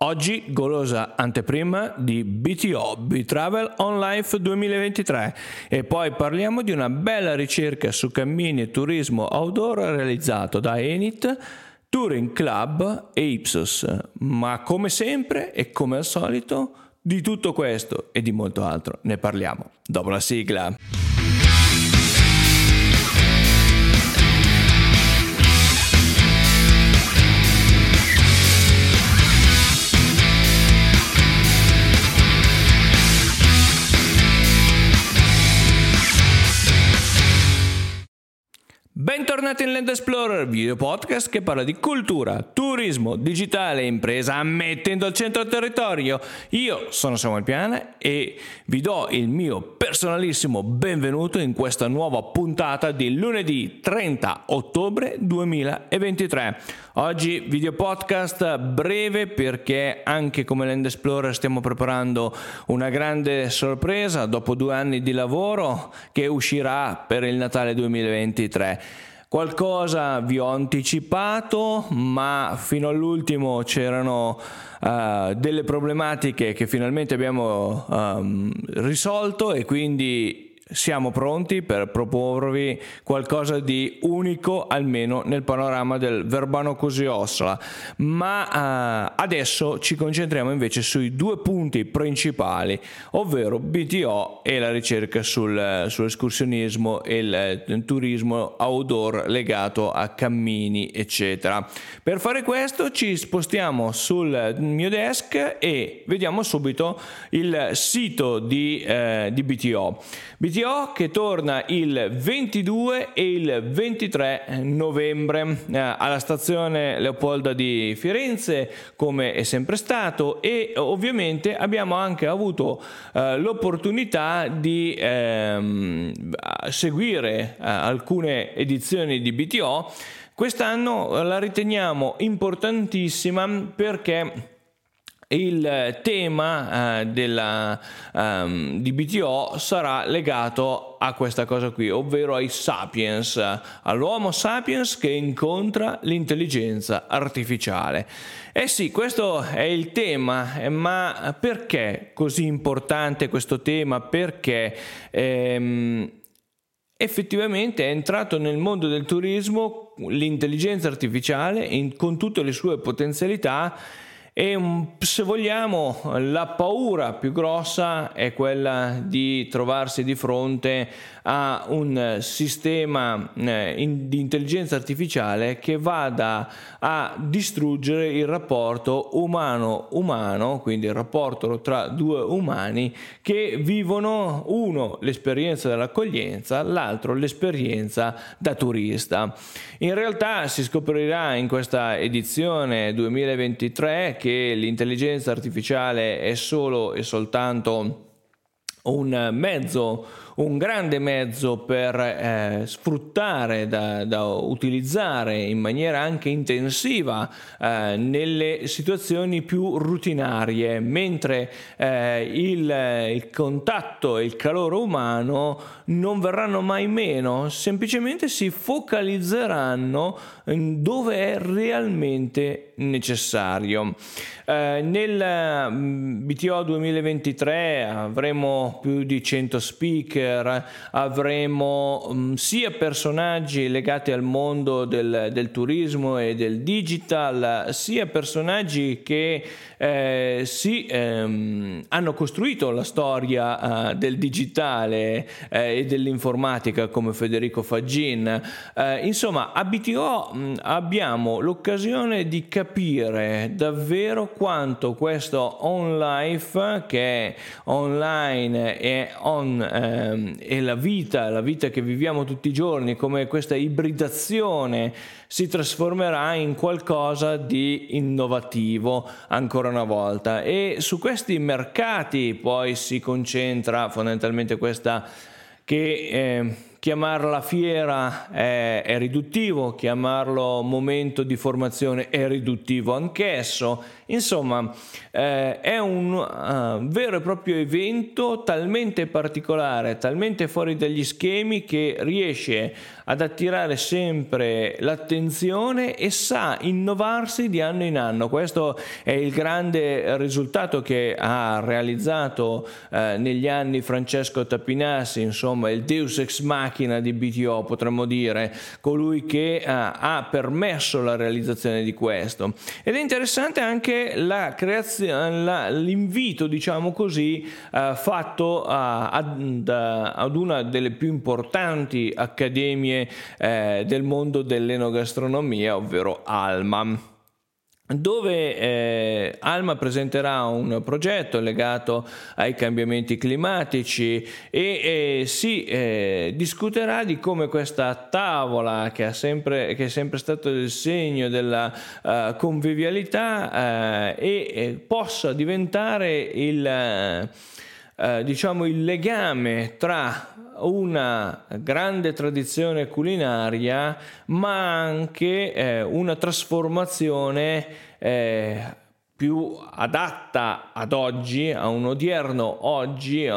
Oggi golosa anteprima di BTO, B-Travel On Life 2023 e poi parliamo di una bella ricerca su cammini e turismo outdoor realizzato da Enit, Touring Club e Ipsos. Ma come sempre e come al solito di tutto questo e di molto altro ne parliamo dopo la sigla. Bentornati in Land Explorer, video podcast che parla di cultura, turismo, digitale e impresa mettendo al centro il territorio. Io sono Samuel Piana e vi do il mio personalissimo benvenuto in questa nuova puntata di lunedì 30 ottobre 2023. Oggi video podcast breve perché anche come Land Explorer stiamo preparando una grande sorpresa dopo due anni di lavoro che uscirà per il Natale 2023. Qualcosa vi ho anticipato, ma fino all'ultimo c'erano uh, delle problematiche che finalmente abbiamo um, risolto e quindi siamo pronti per proporvi qualcosa di unico almeno nel panorama del Verbano Così Ossola. Ma uh, adesso ci concentriamo invece sui due punti principali ovvero BTO e la ricerca sul, sull'escursionismo e il, il turismo outdoor legato a cammini eccetera. Per fare questo ci spostiamo sul mio desk e vediamo subito il sito di, eh, di BTO BTO BTO che torna il 22 e il 23 novembre eh, alla stazione Leopolda di Firenze come è sempre stato e ovviamente abbiamo anche avuto eh, l'opportunità di ehm, seguire eh, alcune edizioni di BTO quest'anno la riteniamo importantissima perché il tema uh, della, um, di BTO sarà legato a questa cosa qui, ovvero ai sapiens, all'uomo sapiens che incontra l'intelligenza artificiale. Eh sì, questo è il tema, eh, ma perché così importante questo tema? Perché ehm, effettivamente è entrato nel mondo del turismo l'intelligenza artificiale in, con tutte le sue potenzialità e se vogliamo la paura più grossa è quella di trovarsi di fronte a un sistema eh, di intelligenza artificiale che vada a distruggere il rapporto umano-umano, quindi il rapporto tra due umani che vivono uno l'esperienza dell'accoglienza, l'altro l'esperienza da turista. In realtà si scoprirà in questa edizione 2023 che che l'intelligenza artificiale è solo e soltanto un mezzo un grande mezzo per eh, sfruttare, da, da, utilizzare in maniera anche intensiva eh, nelle situazioni più rutinarie, mentre eh, il, il contatto e il calore umano non verranno mai meno, semplicemente si focalizzeranno dove è realmente necessario. Eh, nel mm, BTO 2023 avremo più di 100 speaker Twitter avremo um, sia personaggi legati al mondo del, del, turismo e del digital, sia personaggi che eh, si ehm, hanno costruito la storia eh, del digitale eh, e dell'informatica come Federico Faggin. Eh, insomma, a BTO mh, abbiamo l'occasione di capire davvero quanto questo on life che è online e on Ehm, e la vita, la vita che viviamo tutti i giorni, come questa ibridazione si trasformerà in qualcosa di innovativo ancora una volta. E su questi mercati poi si concentra fondamentalmente questa che eh, chiamarla fiera è, è riduttivo, chiamarlo momento di formazione è riduttivo. Anch'esso, insomma eh, è un uh, vero e proprio evento talmente particolare, talmente fuori dagli schemi che riesce ad attirare sempre l'attenzione e sa innovarsi di anno in anno. Questo è il grande risultato che ha realizzato eh, negli anni Francesco Tapinassi, insomma il Deus ex machina di BTO potremmo dire, colui che eh, ha permesso la realizzazione di questo. Ed è interessante anche la creazione, la, l'invito, diciamo così, eh, fatto ad, ad una delle più importanti accademie eh, del mondo dell'enogastronomia, ovvero Alma dove eh, Alma presenterà un progetto legato ai cambiamenti climatici e, e si eh, discuterà di come questa tavola che, sempre, che, è sempre stato il segno della uh, convivialità uh, e, e, possa diventare il, uh, diciamo il legame tra una grande tradizione culinaria, ma anche eh, una trasformazione eh, più adatta ad oggi, a un odierno oggi,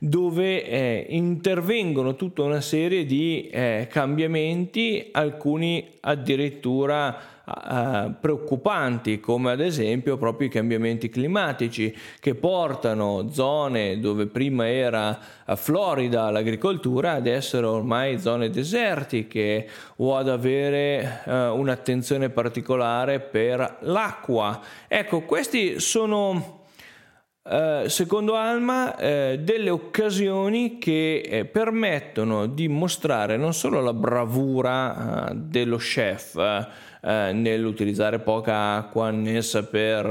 dove eh, intervengono tutta una serie di eh, cambiamenti, alcuni addirittura eh, preoccupanti come ad esempio proprio i cambiamenti climatici che portano zone dove prima era florida l'agricoltura ad essere ormai zone desertiche o ad avere uh, un'attenzione particolare per l'acqua. Ecco, questi sono Uh, secondo Alma, uh, delle occasioni che eh, permettono di mostrare non solo la bravura uh, dello chef, eh, nell'utilizzare poca acqua, nel saper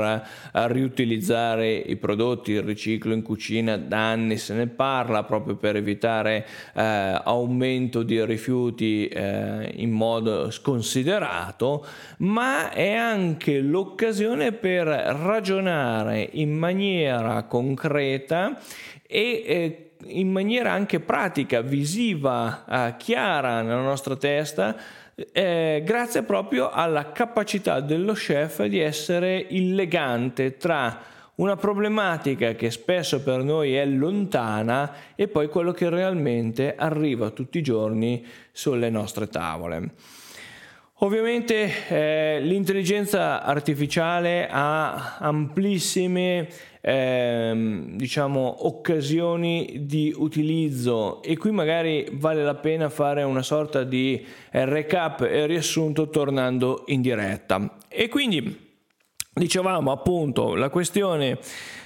eh, riutilizzare i prodotti, il riciclo in cucina, da anni se ne parla proprio per evitare eh, aumento di rifiuti in modo sconsiderato, ma è anche l'occasione per ragionare in maniera concreta e eh, in maniera anche pratica, visiva, eh, chiara nella nostra testa eh, grazie proprio alla capacità dello chef di essere illegante tra una problematica che spesso per noi è lontana e poi quello che realmente arriva tutti i giorni sulle nostre tavole. Ovviamente eh, l'intelligenza artificiale ha amplissime ehm, diciamo, occasioni di utilizzo e qui magari vale la pena fare una sorta di eh, recap e riassunto tornando in diretta. E quindi dicevamo appunto la questione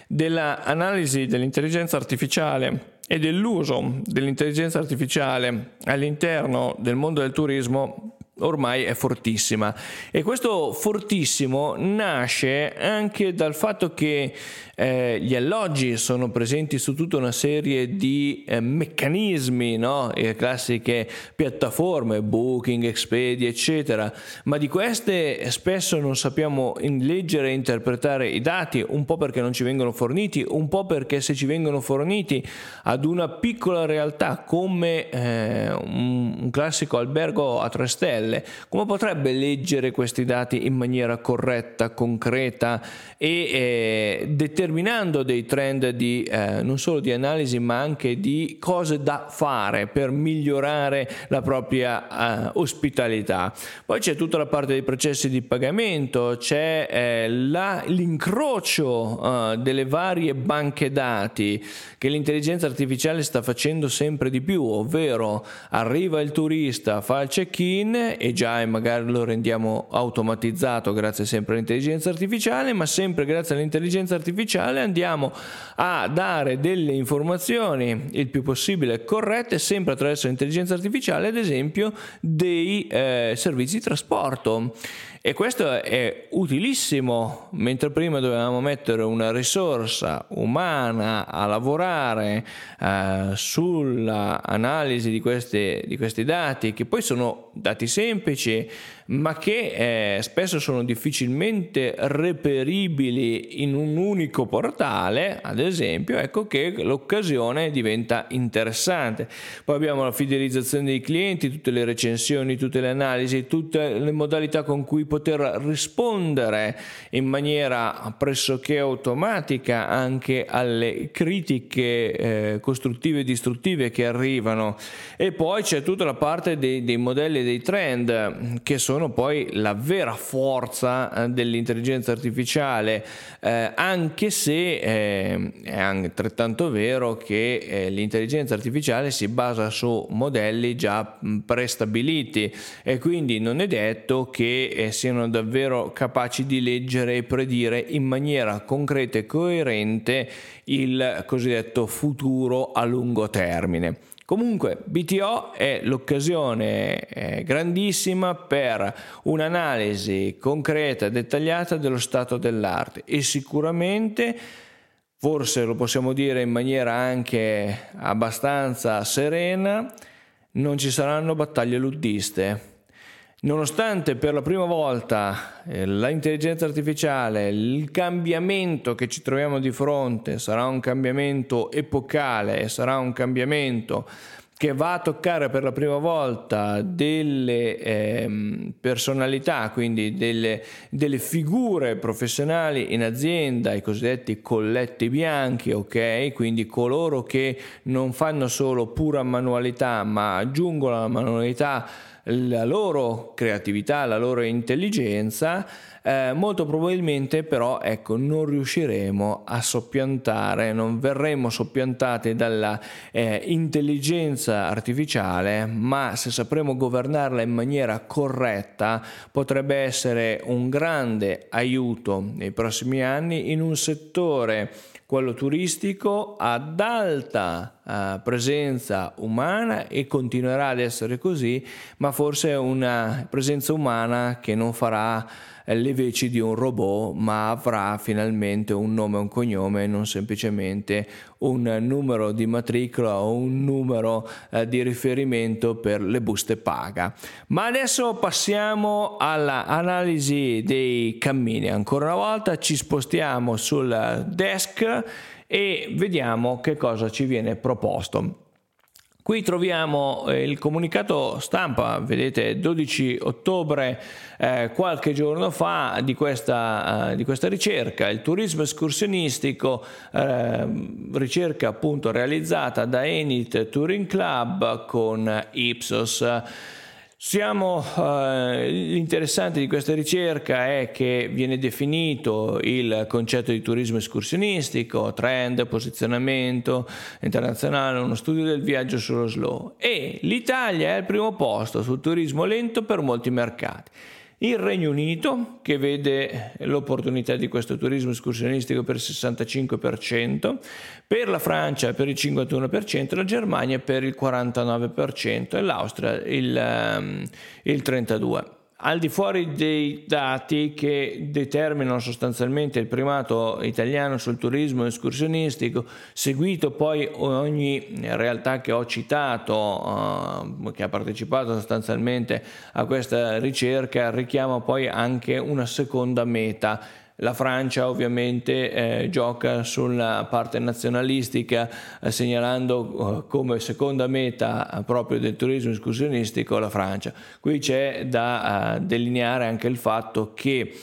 dell'analisi dell'intelligenza artificiale e dell'uso dell'intelligenza artificiale all'interno del mondo del turismo ormai è fortissima e questo fortissimo nasce anche dal fatto che eh, gli alloggi sono presenti su tutta una serie di eh, meccanismi, no? le classiche piattaforme, Booking, Expedia, eccetera, ma di queste spesso non sappiamo leggere e interpretare i dati, un po' perché non ci vengono forniti, un po' perché se ci vengono forniti ad una piccola realtà come eh, un, un classico albergo a tre stelle, come potrebbe leggere questi dati in maniera corretta, concreta e eh, determinando dei trend di, eh, non solo di analisi ma anche di cose da fare per migliorare la propria eh, ospitalità. Poi c'è tutta la parte dei processi di pagamento, c'è eh, la, l'incrocio eh, delle varie banche dati che l'intelligenza artificiale sta facendo sempre di più, ovvero arriva il turista, fa il check-in e già magari lo rendiamo automatizzato grazie sempre all'intelligenza artificiale, ma sempre grazie all'intelligenza artificiale andiamo a dare delle informazioni il più possibile corrette, sempre attraverso l'intelligenza artificiale, ad esempio dei eh, servizi di trasporto. E questo è utilissimo, mentre prima dovevamo mettere una risorsa umana a lavorare eh, sull'analisi di, di questi dati, che poi sono dati semplici, semplice ma che eh, spesso sono difficilmente reperibili in un unico portale, ad esempio, ecco che l'occasione diventa interessante. Poi abbiamo la fidelizzazione dei clienti, tutte le recensioni, tutte le analisi, tutte le modalità con cui poter rispondere in maniera pressoché automatica anche alle critiche eh, costruttive e distruttive che arrivano. E poi c'è tutta la parte dei, dei modelli e dei trend che sono poi la vera forza eh, dell'intelligenza artificiale, eh, anche se eh, è altrettanto vero che eh, l'intelligenza artificiale si basa su modelli già prestabiliti e quindi non è detto che eh, siano davvero capaci di leggere e predire in maniera concreta e coerente il cosiddetto futuro a lungo termine. Comunque BTO è l'occasione eh, grandissima per un'analisi concreta e dettagliata dello stato dell'arte e sicuramente, forse lo possiamo dire in maniera anche abbastanza serena, non ci saranno battaglie luddiste. Nonostante per la prima volta eh, l'intelligenza artificiale, il cambiamento che ci troviamo di fronte sarà un cambiamento epocale, sarà un cambiamento che va a toccare per la prima volta delle eh, personalità, quindi delle, delle, figure professionali in azienda, i cosiddetti colletti bianchi, ok? Quindi coloro che non fanno solo pura manualità, ma aggiungono alla manualità la loro creatività, la loro intelligenza, eh, molto probabilmente però ecco, non riusciremo a soppiantare, non verremo soppiantati dalla eh, intelligenza artificiale, ma se sapremo governarla in maniera corretta potrebbe essere un grande aiuto nei prossimi anni in un settore quello turistico ad alta uh, presenza umana e continuerà ad essere così, ma forse una presenza umana che non farà le veci di un robot, ma avrà finalmente un nome e un cognome, non semplicemente un numero di matricola o un numero eh, di riferimento per le buste paga. Ma adesso passiamo all'analisi dei cammini. Ancora una volta ci spostiamo sul desk e vediamo che cosa ci viene proposto. Qui troviamo eh, il comunicato stampa, vedete 12 ottobre, eh, qualche giorno fa, di questa, eh, di questa, ricerca, il turismo escursionistico, eh, ricerca appunto realizzata da Enit Touring Club con Ipsos. Siamo, eh, l'interessante di questa ricerca è che viene definito il concetto di turismo escursionistico, trend, posizionamento internazionale, uno studio del viaggio sullo slow. E l'Italia è al primo posto sul turismo lento per molti mercati il Regno Unito, che vede l'opportunità di questo turismo escursionistico per il 65%, per la Francia per il 51%, la Germania per il 49% e l'Austria il, um, il 32% al di fuori dei dati che determinano sostanzialmente il primato italiano sul turismo escursionistico, seguito poi ogni realtà che ho citato, uh, che ha partecipato sostanzialmente a questa ricerca, richiama poi anche una seconda meta la Francia ovviamente eh, gioca sulla parte nazionalistica eh, segnalando eh, come seconda meta eh, proprio del turismo escursionistico la Francia. Qui c'è da eh, delineare anche il fatto che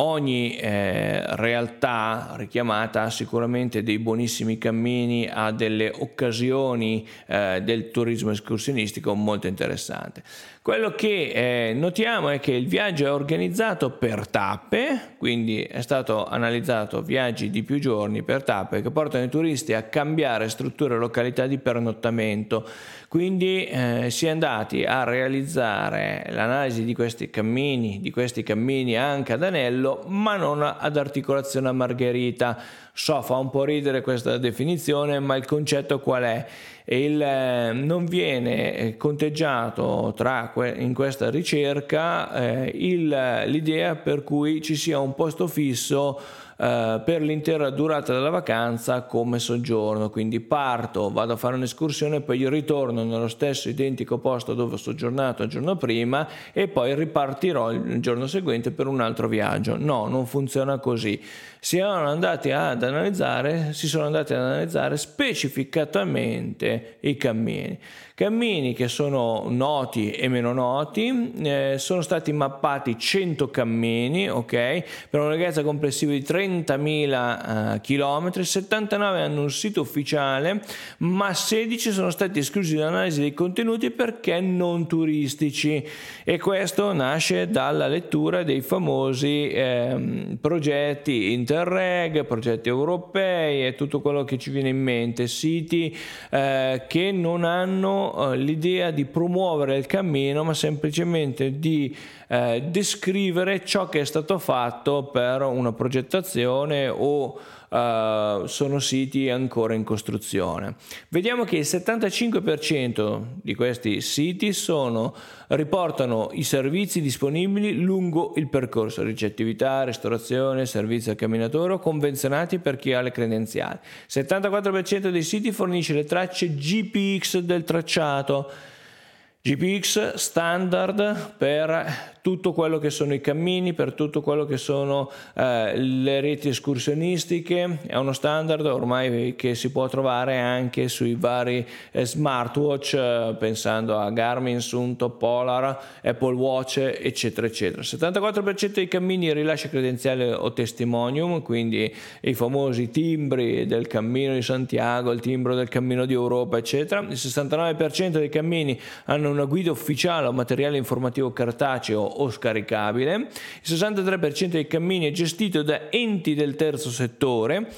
Ogni eh, realtà richiamata ha sicuramente dei buonissimi cammini, ha delle occasioni eh, del turismo escursionistico molto interessanti. Quello che eh, notiamo è che il viaggio è organizzato per tappe, quindi è stato analizzato viaggi di più giorni per tappe che portano i turisti a cambiare strutture e località di pernottamento. Quindi eh, si è andati a realizzare l'analisi di questi cammini, di questi cammini anche ad anello, ma non ad articolazione a margherita. So, fa un po' ridere questa definizione, ma il concetto qual è? Il, eh, non viene eh, conteggiato tra, in questa ricerca eh, il, l'idea per cui ci sia un posto fisso eh, per l'intera durata della vacanza come soggiorno, quindi parto, vado a fare un'escursione, poi ritorno nello stesso identico posto dove ho soggiornato il giorno prima e poi ripartirò il giorno seguente per un altro viaggio. No, non funziona così. Si, andati ad analizzare, si sono andati ad analizzare specificatamente i cammini. Cammini che sono noti e meno noti, eh, sono stati mappati 100 cammini, ok, per una lunghezza complessiva di 30.000 uh, km, 79 hanno un sito ufficiale, ma 16 sono stati esclusi dall'analisi dei contenuti perché non turistici e questo nasce dalla lettura dei famosi eh, progetti Interreg, progetti europei e tutto quello che ci viene in mente, siti eh, che non hanno eh, l'idea di promuovere il cammino, ma semplicemente di eh, descrivere ciò che è stato fatto per una progettazione o Uh, sono siti ancora in costruzione. Vediamo che il 75% di questi siti sono, riportano i servizi disponibili lungo il percorso, ricettività, ristorazione, servizi al camminatore o convenzionati per chi ha le credenziali. Il 74% dei siti fornisce le tracce GPX del tracciato. GPX standard per tutto quello che sono i cammini, per tutto quello che sono eh, le reti escursionistiche, è uno standard ormai che si può trovare anche sui vari eh, smartwatch, eh, pensando a Garmin, Sunto, Polar, Apple Watch, eccetera, eccetera. Il 74% dei cammini rilascia credenziale o testimonium, quindi i famosi timbri del cammino di Santiago, il timbro del cammino di Europa, eccetera. Il 69% dei cammini hanno una guida ufficiale o materiale informativo cartaceo o scaricabile, il 63% dei cammini è gestito da enti del terzo settore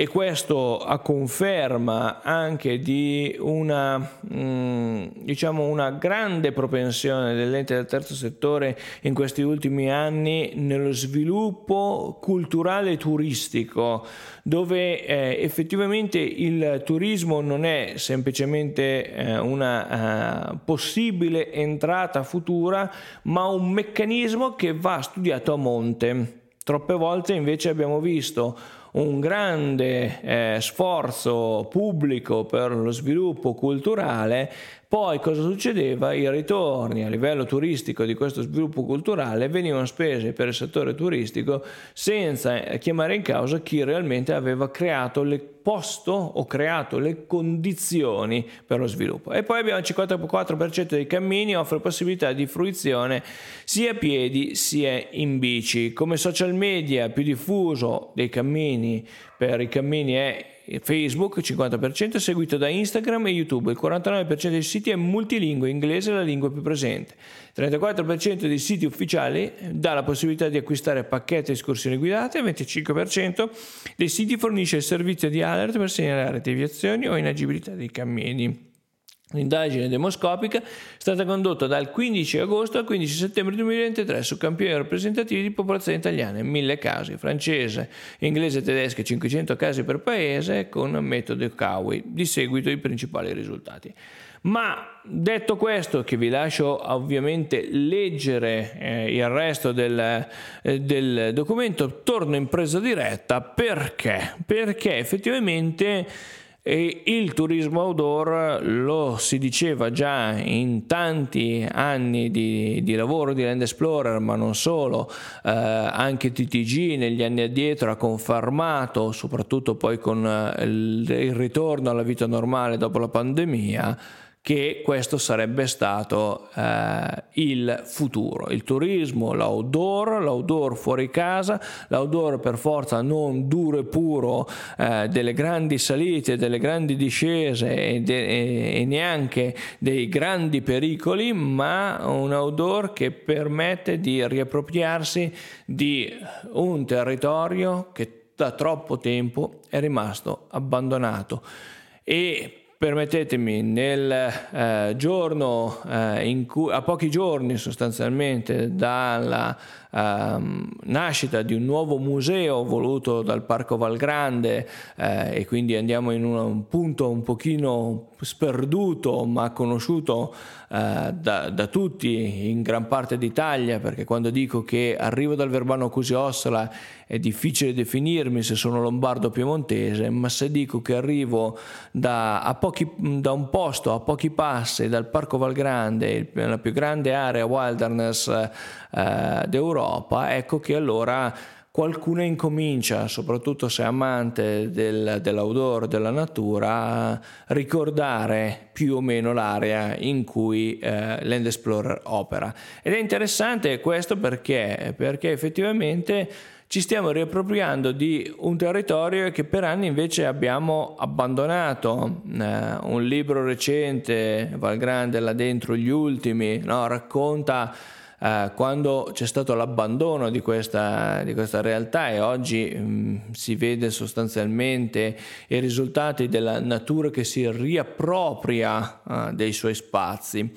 e questo a conferma anche di una, mm, diciamo una grande propensione dell'ente del terzo settore in questi ultimi anni nello sviluppo culturale turistico, dove eh, effettivamente il turismo non è semplicemente eh, una uh, possibile entrata futura, ma un meccanismo che va studiato a monte. Troppe volte invece abbiamo visto un grande eh, sforzo pubblico per lo sviluppo culturale poi cosa succedeva? I ritorni a livello turistico di questo sviluppo culturale venivano spesi per il settore turistico senza chiamare in causa chi realmente aveva creato le posto o creato le condizioni per lo sviluppo. E poi abbiamo il 54% dei cammini offre possibilità di fruizione sia a piedi sia in bici. Come social media più diffuso dei cammini per i cammini è Facebook 50%, seguito da Instagram e YouTube. Il 49% dei siti è multilingue, inglese è la lingua più presente. Il 34% dei siti ufficiali dà la possibilità di acquistare pacchetti e escursioni guidate, il 25% dei siti fornisce il servizio di alert per segnalare deviazioni o inagibilità dei cammini. L'indagine demoscopica è stata condotta dal 15 agosto al 15 settembre 2023 su campioni rappresentativi di popolazione italiana, 1000 casi, francese, inglese e tedesca 500 casi per paese con metodo Cowie. Di seguito i principali risultati. Ma detto questo, che vi lascio ovviamente leggere eh, il resto del, eh, del documento, torno in presa diretta perché? Perché effettivamente e il turismo outdoor lo si diceva già in tanti anni di, di lavoro di Land Explorer, ma non solo, eh, anche TTG negli anni addietro ha confermato, soprattutto poi con eh, il, il ritorno alla vita normale dopo la pandemia, che questo sarebbe stato eh, il futuro, il turismo, l'outdoor, l'outdoor fuori casa, l'outdoor per forza non duro e puro eh, delle grandi salite, delle grandi discese e, de- e, neanche dei grandi pericoli, ma un outdoor che permette di riappropriarsi di un territorio che da troppo tempo è rimasto abbandonato. E permettetemi, nel eh, giorno eh, in cui, a pochi giorni sostanzialmente dalla ehm, nascita di un nuovo museo voluto dal Parco Valgrande eh, e quindi andiamo in un, un, punto un pochino sperduto ma conosciuto eh, da, da, tutti in gran parte d'Italia perché quando dico che arrivo dal Verbano Cusio-Ossola è difficile definirmi se sono lombardo piemontese ma se dico che arrivo da, pochi, da un posto a pochi passi dal Parco Valgrande la più grande area wilderness eh, d'Europa ecco che allora qualcuno incomincia, soprattutto se è amante del, dell'outdoor, della natura, a ricordare più o meno l'area in cui eh, Land Explorer opera. Ed è interessante questo perché, perché effettivamente ci stiamo riappropriando di un territorio che per anni invece abbiamo abbandonato. Eh, un libro recente, Valgrande là dentro gli ultimi, no, racconta eh, quando c'è stato l'abbandono di questa, di questa realtà e oggi mh, mm, si vede sostanzialmente i risultati della natura che si riappropria uh, dei suoi spazi.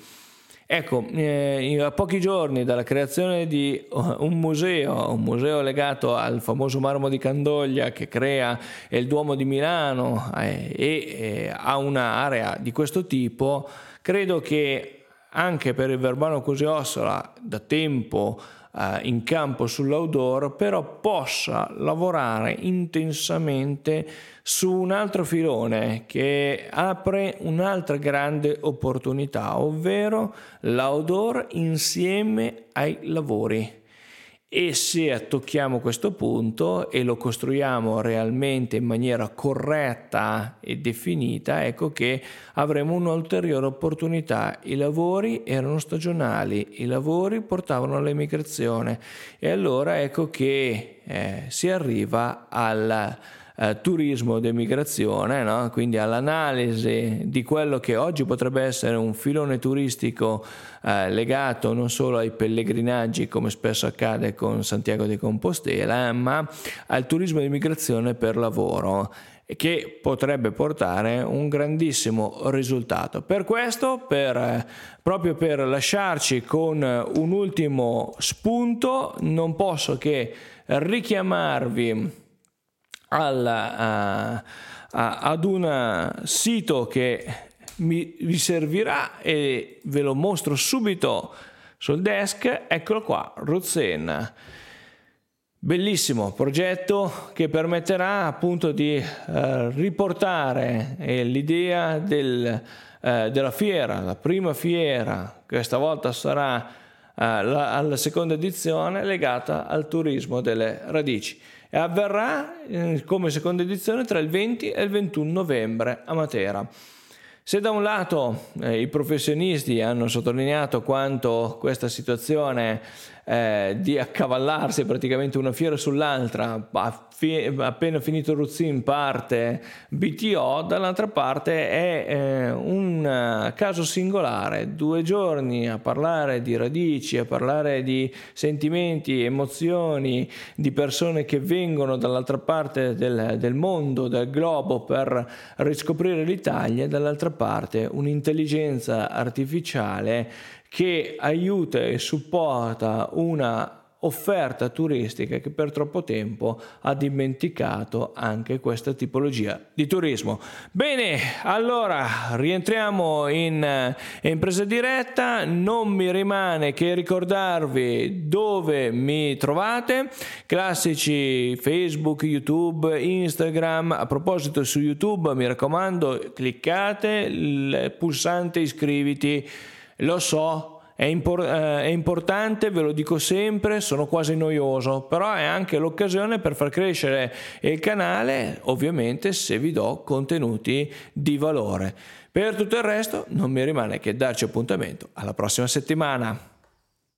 Ecco, eh, a pochi giorni dalla creazione di un museo, un museo legato al famoso marmo di Candoglia che crea il Duomo di Milano eh, e eh, a un'area di questo tipo, credo che anche per il Verbano Cusio-Ossola da tempo eh, in campo sull'outdoor, però possa lavorare intensamente su un altro filone che apre un'altra grande opportunità, ovvero l'outdoor insieme ai lavori e se tocchiamo questo punto e lo costruiamo realmente in maniera corretta e definita, ecco che avremo un'ulteriore opportunità. I lavori erano stagionali, i lavori portavano all'emigrazione e allora ecco che eh, si arriva al eh, turismo d'emigrazione, no? quindi all'analisi di quello che oggi potrebbe essere un filone turistico eh, legato non solo ai pellegrinaggi come spesso accade con Santiago di Compostela, ma al turismo d'emigrazione per lavoro che potrebbe portare un grandissimo risultato. Per questo, per, proprio per lasciarci con un ultimo spunto, non posso che richiamarvi alla, uh, uh, ad un sito che mi, vi servirà e ve lo mostro subito sul desk. Eccolo qua, Ruzzen. Bellissimo progetto che permetterà appunto di uh, riportare eh, l'idea del, uh, della fiera, la prima fiera, questa volta sarà uh, la, alla seconda edizione legata al turismo delle radici e avverrà eh, come seconda edizione tra il 20 e il 21 novembre a Matera. Se da un lato eh, i professionisti hanno sottolineato quanto questa situazione eh, di accavallarsi praticamente una fiera sull'altra, appena finito Ruzzin parte BTO, dall'altra parte è eh, un caso singolare, due giorni a parlare di radici, a parlare di sentimenti, emozioni, di persone che vengono dall'altra parte del, del mondo, del globo per riscoprire l'Italia, dall'altra parte un'intelligenza artificiale che aiuta e supporta una offerta turistica che per troppo tempo ha dimenticato anche questa tipologia di turismo. Bene, allora rientriamo in, eh, in presa diretta, non mi rimane che ricordarvi dove mi trovate, classici Facebook, YouTube, Instagram, a proposito su YouTube mi raccomando cliccate il pulsante iscriviti lo so, è, impor- eh, è, importante, ve lo dico sempre, sono quasi noioso, però è anche l'occasione per far crescere il canale, ovviamente se vi do contenuti di valore. Per tutto il resto non mi rimane che darci appuntamento alla prossima settimana.